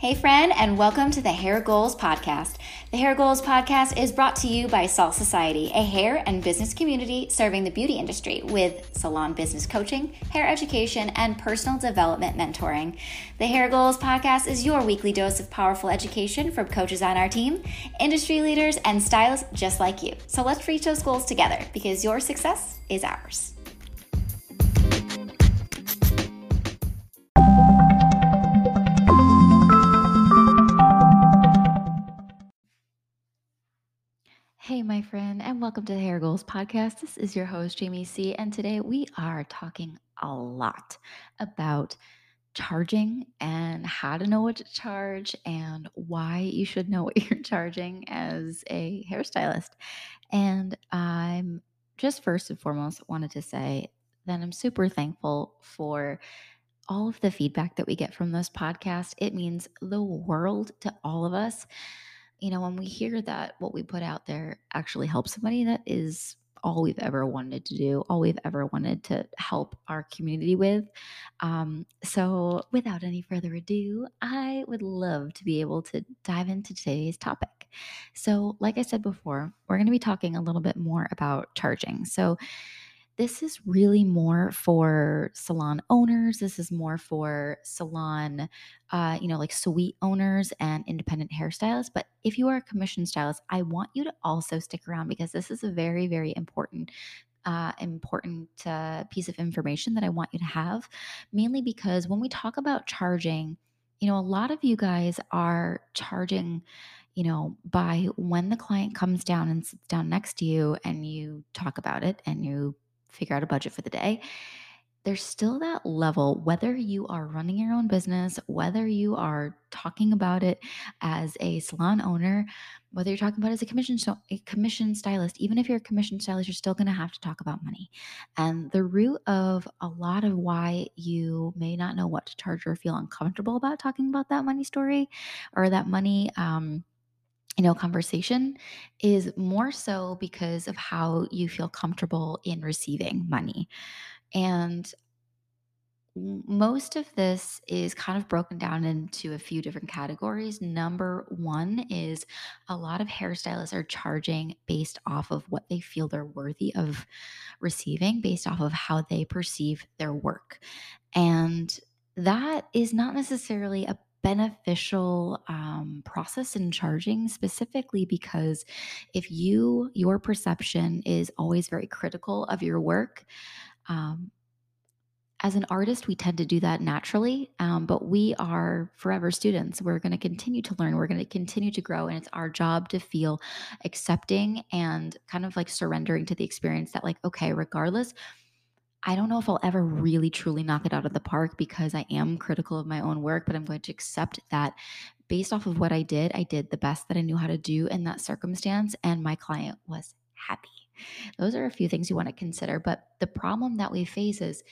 Hey, friend, and welcome to the Hair Goals Podcast. The Hair Goals Podcast is brought to you by Salt Society, a hair and business community serving the beauty industry with salon business coaching, hair education, and personal development mentoring. The Hair Goals Podcast is your weekly dose of powerful education from coaches on our team, industry leaders, and stylists just like you. So let's reach those goals together because your success is ours. Hey, my friend, and welcome to the Hair Goals Podcast. This is your host, Jamie C. And today we are talking a lot about charging and how to know what to charge and why you should know what you're charging as a hairstylist. And I'm just first and foremost wanted to say that I'm super thankful for all of the feedback that we get from this podcast. It means the world to all of us you know, when we hear that what we put out there actually helps somebody, that is all we've ever wanted to do, all we've ever wanted to help our community with. Um, so, without any further ado, I would love to be able to dive into today's topic. So, like I said before, we're going to be talking a little bit more about charging. So, this is really more for salon owners. This is more for salon, uh, you know, like suite owners and independent hairstylists. But if you are a commission stylist, I want you to also stick around because this is a very, very important uh, important uh, piece of information that I want you to have, mainly because when we talk about charging, you know, a lot of you guys are charging, you know, by when the client comes down and sits down next to you and you talk about it and you figure out a budget for the day, there's still that level, whether you are running your own business, whether you are talking about it as a salon owner, whether you're talking about it as a commission a commission stylist, even if you're a commission stylist, you're still going to have to talk about money. And the root of a lot of why you may not know what to charge or feel uncomfortable about talking about that money story or that money um, you know, conversation is more so because of how you feel comfortable in receiving money. And most of this is kind of broken down into a few different categories. Number one is a lot of hairstylists are charging based off of what they feel they're worthy of receiving, based off of how they perceive their work. And that is not necessarily a beneficial um, process in charging specifically because if you your perception is always very critical of your work um, as an artist, we tend to do that naturally, um, but we are forever students. We're going to continue to learn. We're going to continue to grow. And it's our job to feel accepting and kind of like surrendering to the experience that, like, okay, regardless, I don't know if I'll ever really truly knock it out of the park because I am critical of my own work, but I'm going to accept that based off of what I did, I did the best that I knew how to do in that circumstance, and my client was happy. Those are a few things you want to consider. But the problem that we face is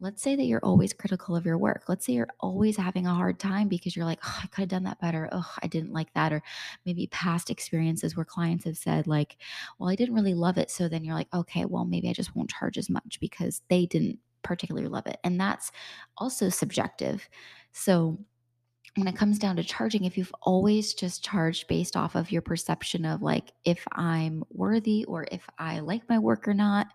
let's say that you're always critical of your work. Let's say you're always having a hard time because you're like, oh, I could have done that better. Oh, I didn't like that. Or maybe past experiences where clients have said, like, well, I didn't really love it. So then you're like, okay, well, maybe I just won't charge as much because they didn't particularly love it. And that's also subjective. So when it comes down to charging, if you've always just charged based off of your perception of like if I'm worthy or if I like my work or not,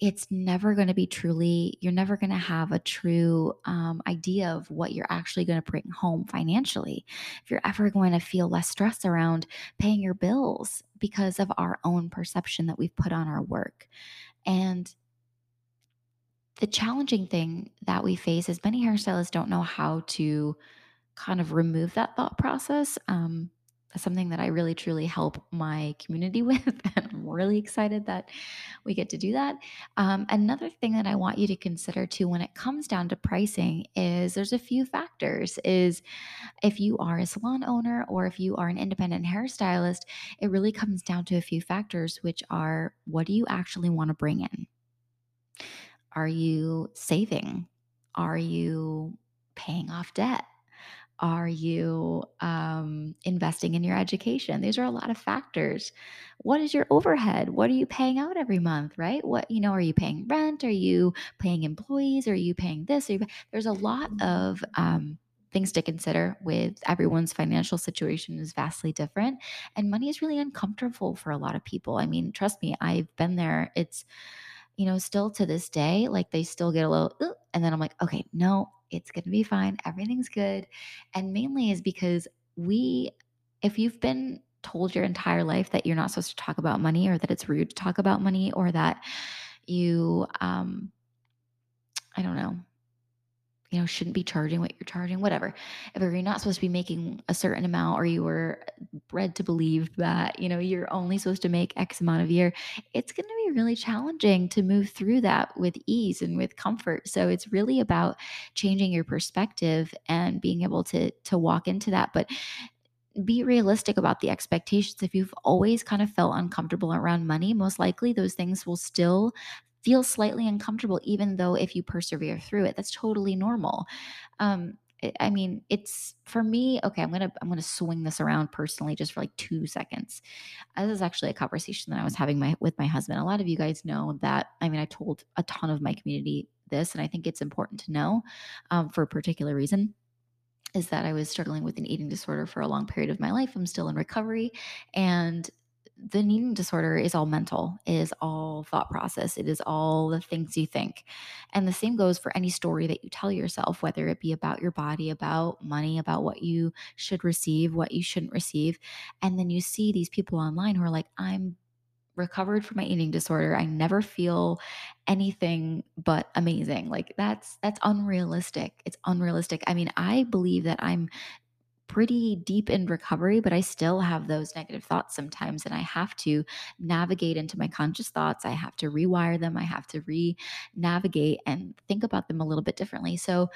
it's never going to be truly, you're never going to have a true um, idea of what you're actually going to bring home financially. If you're ever going to feel less stress around paying your bills because of our own perception that we've put on our work. And the challenging thing that we face is many hairstylists don't know how to kind of remove that thought process. Um, something that I really truly help my community with. and I'm really excited that we get to do that. Um, another thing that I want you to consider too when it comes down to pricing is there's a few factors is if you are a salon owner or if you are an independent hairstylist, it really comes down to a few factors, which are what do you actually want to bring in? Are you saving? Are you paying off debt? Are you um, investing in your education? These are a lot of factors. What is your overhead? What are you paying out every month, right? What, you know, are you paying rent? Are you paying employees? Are you paying this? You pay- There's a lot of um, things to consider with everyone's financial situation is vastly different and money is really uncomfortable for a lot of people i mean trust me i've been there it's you know still to this day like they still get a little and then i'm like okay no it's going to be fine everything's good and mainly is because we if you've been told your entire life that you're not supposed to talk about money or that it's rude to talk about money or that you um i don't know you know, shouldn't be charging what you're charging, whatever. If you're not supposed to be making a certain amount or you were bred to believe that, you know, you're only supposed to make X amount of year, it's going to be really challenging to move through that with ease and with comfort. So it's really about changing your perspective and being able to to walk into that. But be realistic about the expectations. If you've always kind of felt uncomfortable around money, most likely those things will still feel slightly uncomfortable, even though if you persevere through it, that's totally normal. Um, I mean, it's for me. Okay, I'm gonna I'm gonna swing this around personally just for like two seconds. This is actually a conversation that I was having my with my husband. A lot of you guys know that. I mean, I told a ton of my community this, and I think it's important to know um, for a particular reason is that I was struggling with an eating disorder for a long period of my life. I'm still in recovery, and the eating disorder is all mental, it is all thought process, it is all the things you think. And the same goes for any story that you tell yourself, whether it be about your body, about money, about what you should receive, what you shouldn't receive. And then you see these people online who are like, I'm recovered from my eating disorder. I never feel anything but amazing. Like that's that's unrealistic. It's unrealistic. I mean, I believe that I'm pretty deep in recovery, but I still have those negative thoughts sometimes. And I have to navigate into my conscious thoughts. I have to rewire them. I have to re navigate and think about them a little bit differently. So,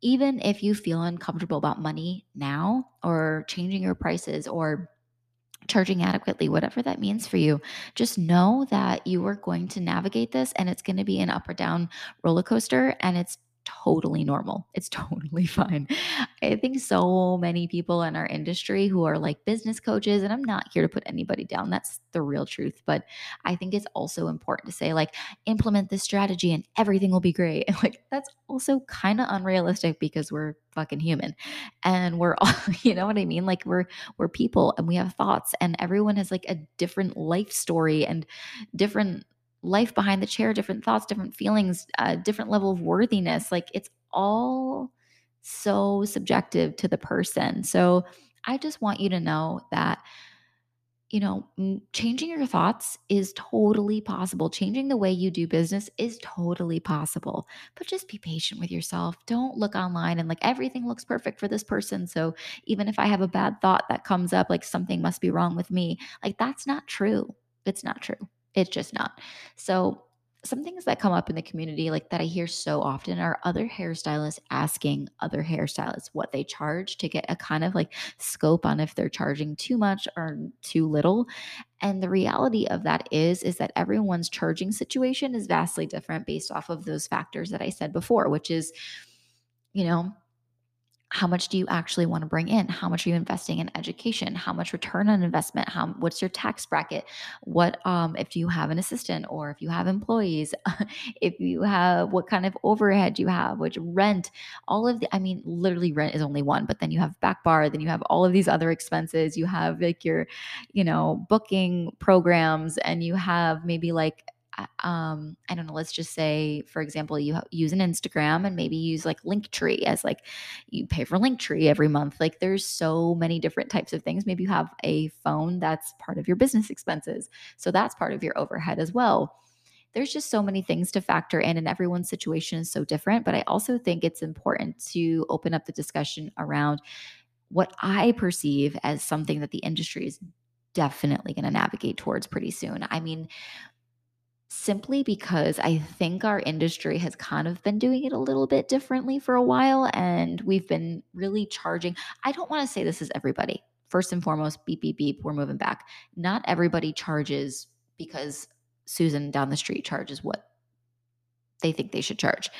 even if you feel uncomfortable about money now or changing your prices or charging adequately, whatever that means for you, just know that you are going to navigate this and it's going to be an up or down roller coaster and it's totally normal. It's totally fine. I think so many people in our industry who are like business coaches, and I'm not here to put anybody down. That's the real truth. But I think it's also important to say, like, implement this strategy and everything will be great. And like, that's also kind of unrealistic because we're fucking human and we're all, you know what I mean? Like, we're, we're people and we have thoughts, and everyone has like a different life story and different life behind the chair, different thoughts, different feelings, a different level of worthiness. Like it's all so subjective to the person. So I just want you to know that you know, changing your thoughts is totally possible. Changing the way you do business is totally possible. But just be patient with yourself. Don't look online and like everything looks perfect for this person. So even if I have a bad thought that comes up, like something must be wrong with me, like that's not true. It's not true. It's just not. So, some things that come up in the community, like that I hear so often, are other hairstylists asking other hairstylists what they charge to get a kind of like scope on if they're charging too much or too little. And the reality of that is, is that everyone's charging situation is vastly different based off of those factors that I said before, which is, you know, how much do you actually want to bring in? How much are you investing in education? How much return on investment? How what's your tax bracket? What um if you have an assistant or if you have employees if you have what kind of overhead you have which rent all of the i mean literally rent is only one but then you have back bar then you have all of these other expenses. You have like your you know booking programs and you have maybe like um, I don't know, let's just say, for example, you use an Instagram and maybe use like Linktree as like you pay for Linktree every month. Like there's so many different types of things. Maybe you have a phone that's part of your business expenses. So that's part of your overhead as well. There's just so many things to factor in, and everyone's situation is so different. But I also think it's important to open up the discussion around what I perceive as something that the industry is definitely going to navigate towards pretty soon. I mean, simply because I think our industry has kind of been doing it a little bit differently for a while. And we've been really charging. I don't want to say this is everybody. First and foremost, beep, beep, beep, we're moving back. Not everybody charges because Susan down the street charges what they think they should charge.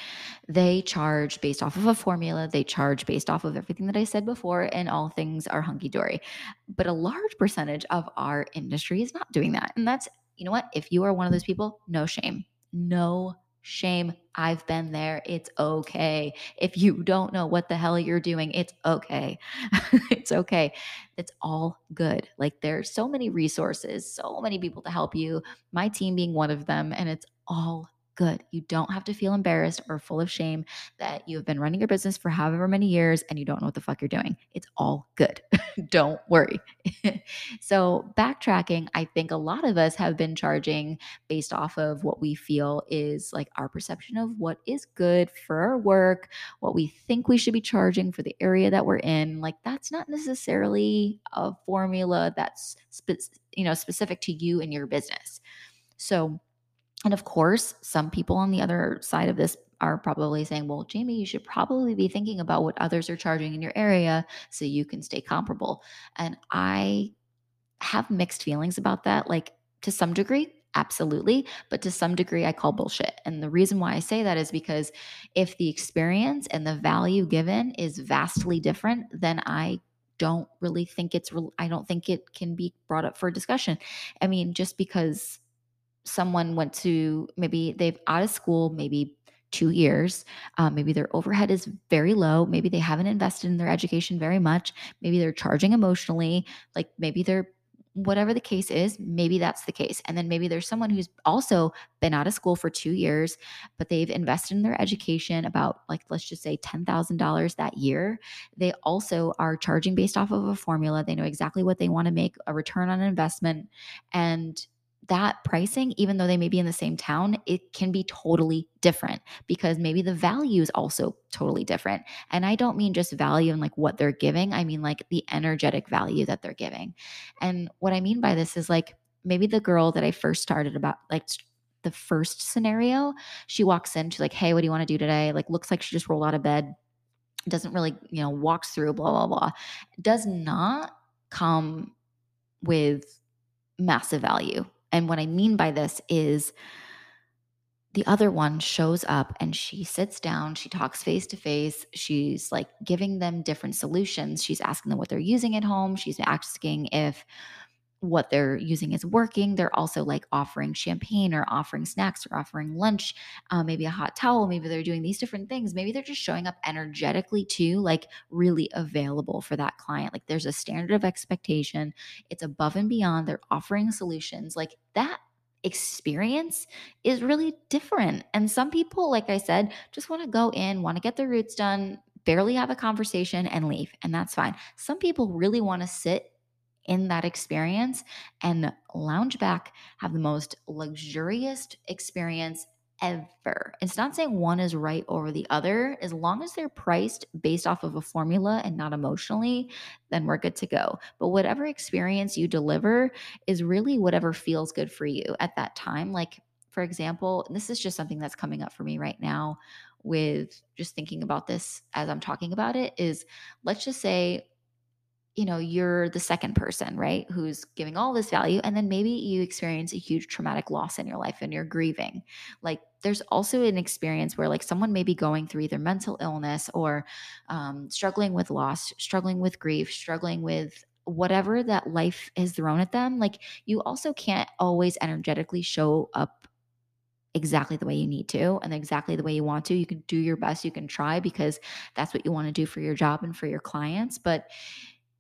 They charge based off of a formula, they charge based off of everything that I said before, and all things are hunky dory. But a large percentage of our industry is not doing that. And that's you know what? If you are one of those people, no shame. No shame. I've been there. It's okay. If you don't know what the hell you're doing, it's okay. it's okay. It's all good. Like there's so many resources, so many people to help you, my team being one of them, and it's all good. You don't have to feel embarrassed or full of shame that you have been running your business for however many years and you don't know what the fuck you're doing. It's all good. don't worry. so, backtracking, I think a lot of us have been charging based off of what we feel is like our perception of what is good for our work, what we think we should be charging for the area that we're in. Like that's not necessarily a formula that's spe- you know specific to you and your business. So, and of course, some people on the other side of this are probably saying, well, Jamie, you should probably be thinking about what others are charging in your area so you can stay comparable. And I have mixed feelings about that. Like to some degree, absolutely. But to some degree, I call bullshit. And the reason why I say that is because if the experience and the value given is vastly different, then I don't really think it's, I don't think it can be brought up for discussion. I mean, just because someone went to maybe they've out of school maybe two years um, maybe their overhead is very low maybe they haven't invested in their education very much maybe they're charging emotionally like maybe they're whatever the case is, maybe that's the case. And then maybe there's someone who's also been out of school for two years, but they've invested in their education about, like, let's just say $10,000 that year. They also are charging based off of a formula. They know exactly what they want to make a return on investment. And that pricing, even though they may be in the same town, it can be totally different because maybe the value is also totally different. And I don't mean just value and like what they're giving, I mean like the energetic value that they're giving. And what I mean by this is like maybe the girl that I first started about, like the first scenario, she walks in, she's like, Hey, what do you want to do today? Like, looks like she just rolled out of bed, doesn't really, you know, walks through, blah, blah, blah. Does not come with massive value and what I mean by this is the other one shows up and she sits down, she talks face to face, she's like giving them different solutions. She's asking them what they're using at home, she's asking if what they're using is working. They're also like offering champagne or offering snacks or offering lunch, uh, maybe a hot towel. Maybe they're doing these different things. Maybe they're just showing up energetically too, like really available for that client. Like there's a standard of expectation, it's above and beyond. They're offering solutions. Like that experience is really different. And some people, like I said, just want to go in, want to get their roots done, barely have a conversation and leave. And that's fine. Some people really want to sit in that experience and lounge back, have the most luxurious experience ever. It's not saying one is right over the other. As long as they're priced based off of a formula and not emotionally, then we're good to go. But whatever experience you deliver is really whatever feels good for you at that time. Like, for example, this is just something that's coming up for me right now with just thinking about this as I'm talking about it is let's just say you know you're the second person right who's giving all this value and then maybe you experience a huge traumatic loss in your life and you're grieving like there's also an experience where like someone may be going through either mental illness or um, struggling with loss struggling with grief struggling with whatever that life has thrown at them like you also can't always energetically show up exactly the way you need to and exactly the way you want to. You can do your best, you can try because that's what you want to do for your job and for your clients. But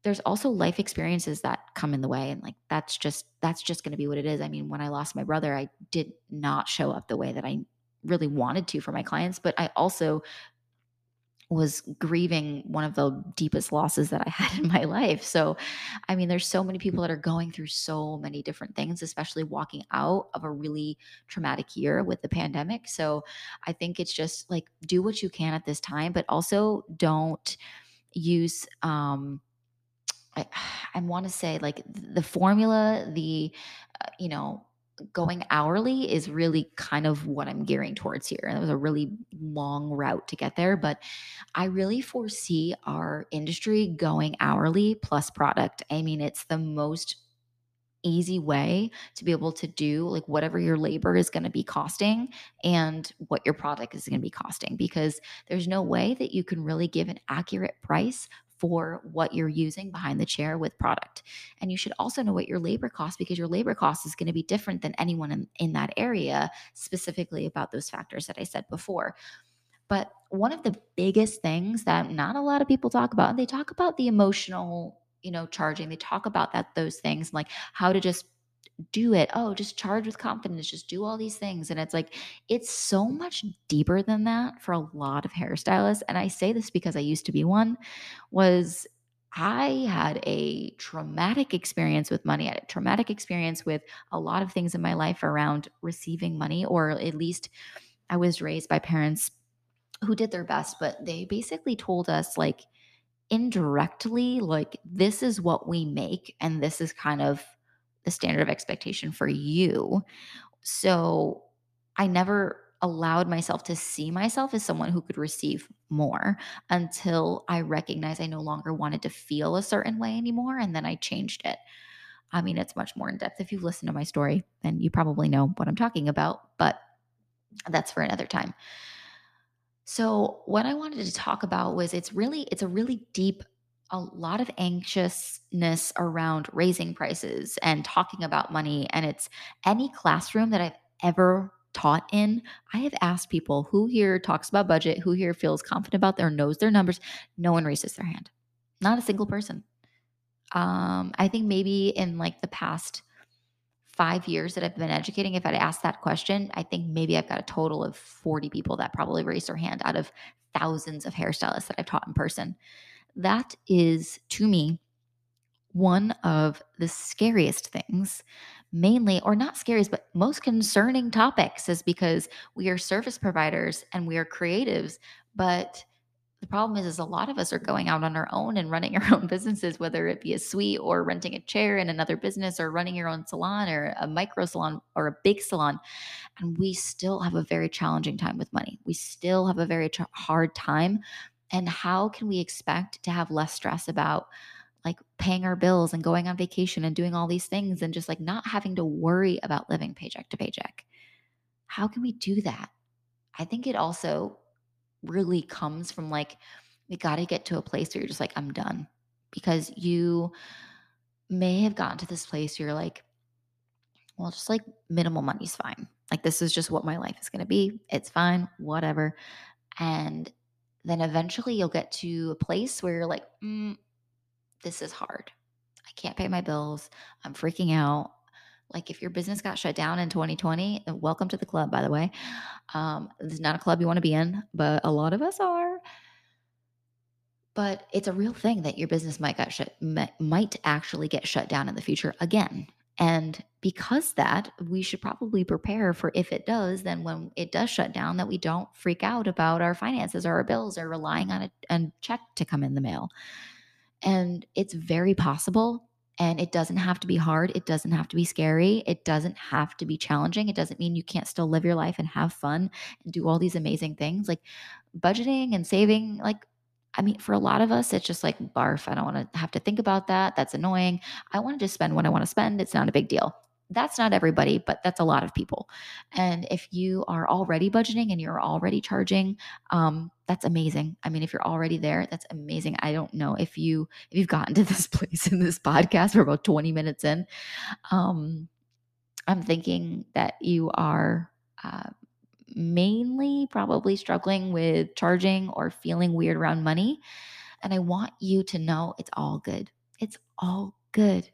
there's also life experiences that come in the way and like that's just that's just going to be what it is i mean when i lost my brother i did not show up the way that i really wanted to for my clients but i also was grieving one of the deepest losses that I had in my life. So, I mean, there's so many people that are going through so many different things, especially walking out of a really traumatic year with the pandemic. So, I think it's just like do what you can at this time, but also don't use um I, I want to say like the formula, the, uh, you know, going hourly is really kind of what I'm gearing towards here. And it was a really long route to get there, but I really foresee our industry going hourly plus product. I mean, it's the most easy way to be able to do like whatever your labor is going to be costing and what your product is going to be costing because there's no way that you can really give an accurate price for what you're using behind the chair with product. And you should also know what your labor cost because your labor cost is going to be different than anyone in, in that area, specifically about those factors that I said before. But one of the biggest things that not a lot of people talk about, and they talk about the emotional, you know, charging, they talk about that those things like how to just do it. Oh, just charge with confidence, just do all these things. And it's like, it's so much deeper than that for a lot of hairstylists. And I say this because I used to be one, was I had a traumatic experience with money. I had a traumatic experience with a lot of things in my life around receiving money, or at least I was raised by parents who did their best, but they basically told us, like, indirectly, like, this is what we make, and this is kind of the standard of expectation for you. So I never allowed myself to see myself as someone who could receive more until I recognized I no longer wanted to feel a certain way anymore. And then I changed it. I mean, it's much more in depth. If you've listened to my story, then you probably know what I'm talking about, but that's for another time. So, what I wanted to talk about was it's really, it's a really deep a lot of anxiousness around raising prices and talking about money. And it's any classroom that I've ever taught in. I have asked people who here talks about budget, who here feels confident about their knows their numbers. No one raises their hand. Not a single person. Um, I think maybe in like the past five years that I've been educating, if I'd asked that question, I think maybe I've got a total of 40 people that probably raised their hand out of thousands of hairstylists that I've taught in person. That is, to me, one of the scariest things, mainly, or not scariest, but most concerning topics, is because we are service providers and we are creatives. But the problem is, is a lot of us are going out on our own and running our own businesses, whether it be a suite or renting a chair in another business or running your own salon or a micro salon or a big salon. And we still have a very challenging time with money. We still have a very hard time and how can we expect to have less stress about like paying our bills and going on vacation and doing all these things and just like not having to worry about living paycheck to paycheck? How can we do that? I think it also really comes from like, we got to get to a place where you're just like, I'm done. Because you may have gotten to this place where you're like, well, just like minimal money's fine. Like, this is just what my life is going to be. It's fine, whatever. And then eventually you'll get to a place where you're like, mm, this is hard. I can't pay my bills. I'm freaking out. Like if your business got shut down in 2020, welcome to the club, by the way. Um, this is not a club you want to be in, but a lot of us are. But it's a real thing that your business might get shut, might actually get shut down in the future again. And because that, we should probably prepare for if it does, then when it does shut down, that we don't freak out about our finances or our bills or relying on a, a check to come in the mail. And it's very possible. And it doesn't have to be hard. It doesn't have to be scary. It doesn't have to be challenging. It doesn't mean you can't still live your life and have fun and do all these amazing things. Like budgeting and saving, like I mean, for a lot of us, it's just like barf. I don't want to have to think about that. That's annoying. I want to just spend what I want to spend. It's not a big deal. That's not everybody, but that's a lot of people. And if you are already budgeting and you're already charging, um, that's amazing. I mean, if you're already there, that's amazing. I don't know if you if you've gotten to this place in this podcast for about 20 minutes in. Um, I'm thinking that you are uh, mainly probably struggling with charging or feeling weird around money. And I want you to know it's all good. It's all good.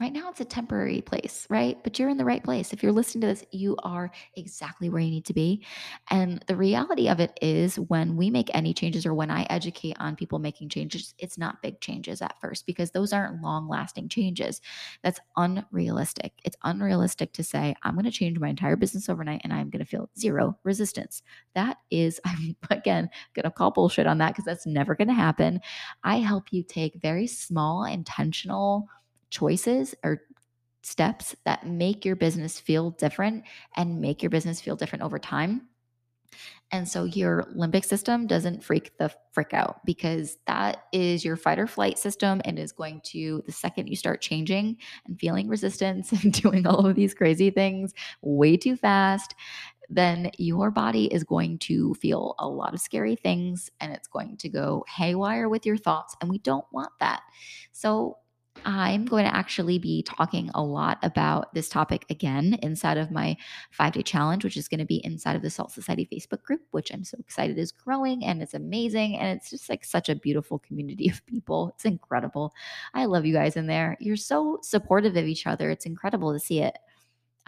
Right now, it's a temporary place, right? But you're in the right place. If you're listening to this, you are exactly where you need to be. And the reality of it is, when we make any changes or when I educate on people making changes, it's not big changes at first because those aren't long lasting changes. That's unrealistic. It's unrealistic to say, I'm going to change my entire business overnight and I'm going to feel zero resistance. That is, I'm again going to call bullshit on that because that's never going to happen. I help you take very small, intentional, choices or steps that make your business feel different and make your business feel different over time. And so your limbic system doesn't freak the frick out because that is your fight or flight system and is going to, the second you start changing and feeling resistance and doing all of these crazy things way too fast, then your body is going to feel a lot of scary things and it's going to go haywire with your thoughts. And we don't want that. So, I'm going to actually be talking a lot about this topic again inside of my five day challenge, which is going to be inside of the Salt Society Facebook group, which I'm so excited is growing and it's amazing. And it's just like such a beautiful community of people. It's incredible. I love you guys in there. You're so supportive of each other. It's incredible to see it.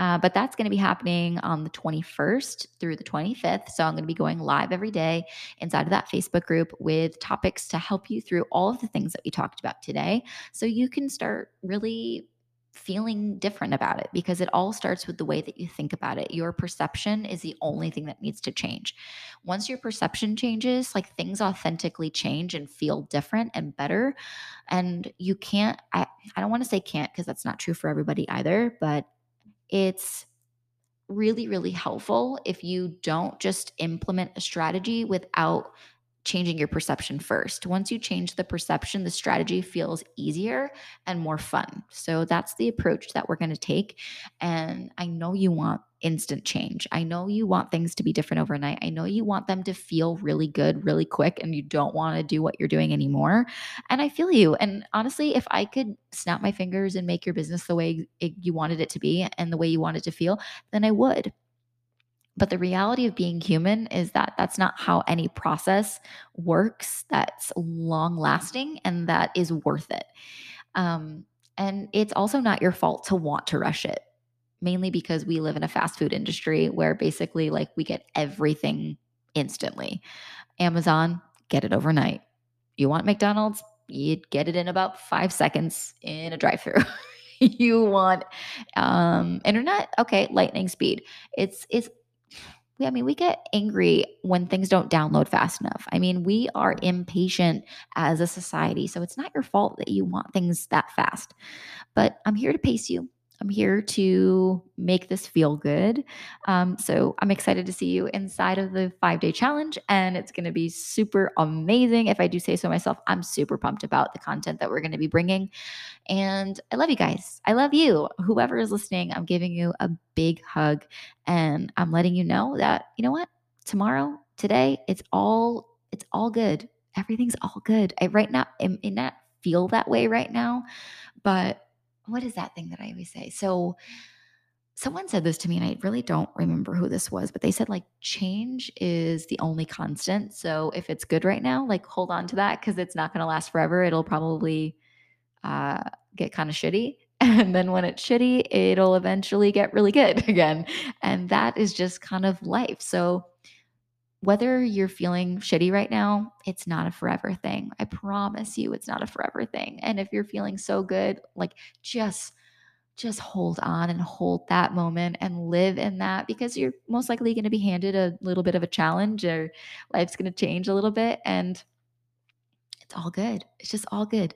Uh, but that's going to be happening on the 21st through the 25th. So I'm going to be going live every day inside of that Facebook group with topics to help you through all of the things that we talked about today. So you can start really feeling different about it because it all starts with the way that you think about it. Your perception is the only thing that needs to change. Once your perception changes, like things authentically change and feel different and better. And you can't, I, I don't want to say can't because that's not true for everybody either, but it's really, really helpful if you don't just implement a strategy without changing your perception first. Once you change the perception, the strategy feels easier and more fun. So that's the approach that we're going to take. And I know you want instant change. I know you want things to be different overnight. I know you want them to feel really good really quick and you don't want to do what you're doing anymore. And I feel you. And honestly, if I could snap my fingers and make your business the way you wanted it to be and the way you wanted to feel, then I would. But the reality of being human is that that's not how any process works that's long lasting and that is worth it. Um, and it's also not your fault to want to rush it, mainly because we live in a fast food industry where basically, like, we get everything instantly. Amazon, get it overnight. You want McDonald's, You'd get it in about five seconds in a drive through. you want um, internet, okay, lightning speed. It's it's I mean, we get angry when things don't download fast enough. I mean, we are impatient as a society. So it's not your fault that you want things that fast. But I'm here to pace you. I'm here to make this feel good. Um, so I'm excited to see you inside of the five day challenge, and it's going to be super amazing. If I do say so myself, I'm super pumped about the content that we're going to be bringing. And I love you guys. I love you. Whoever is listening, I'm giving you a big hug, and I'm letting you know that you know what? Tomorrow, today, it's all it's all good. Everything's all good. I right now, it may not feel that way right now, but what is that thing that I always say? So someone said this to me and I really don't remember who this was, but they said like change is the only constant. So if it's good right now, like hold on to that because it's not going to last forever. It'll probably uh, get kind of shitty. And then when it's shitty, it'll eventually get really good again. And that is just kind of life. So whether you're feeling shitty right now, it's not a forever thing. I promise you it's not a forever thing. And if you're feeling so good, like just just hold on and hold that moment and live in that because you're most likely going to be handed a little bit of a challenge or life's going to change a little bit and it's all good. It's just all good.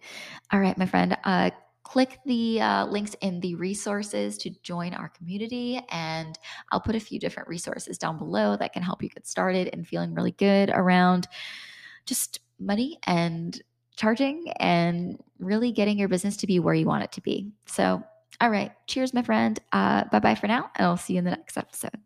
All right, my friend. Uh click the uh, links in the resources to join our community. And I'll put a few different resources down below that can help you get started and feeling really good around just money and charging and really getting your business to be where you want it to be. So, all right. Cheers, my friend. Uh, bye bye for now. And I'll see you in the next episode.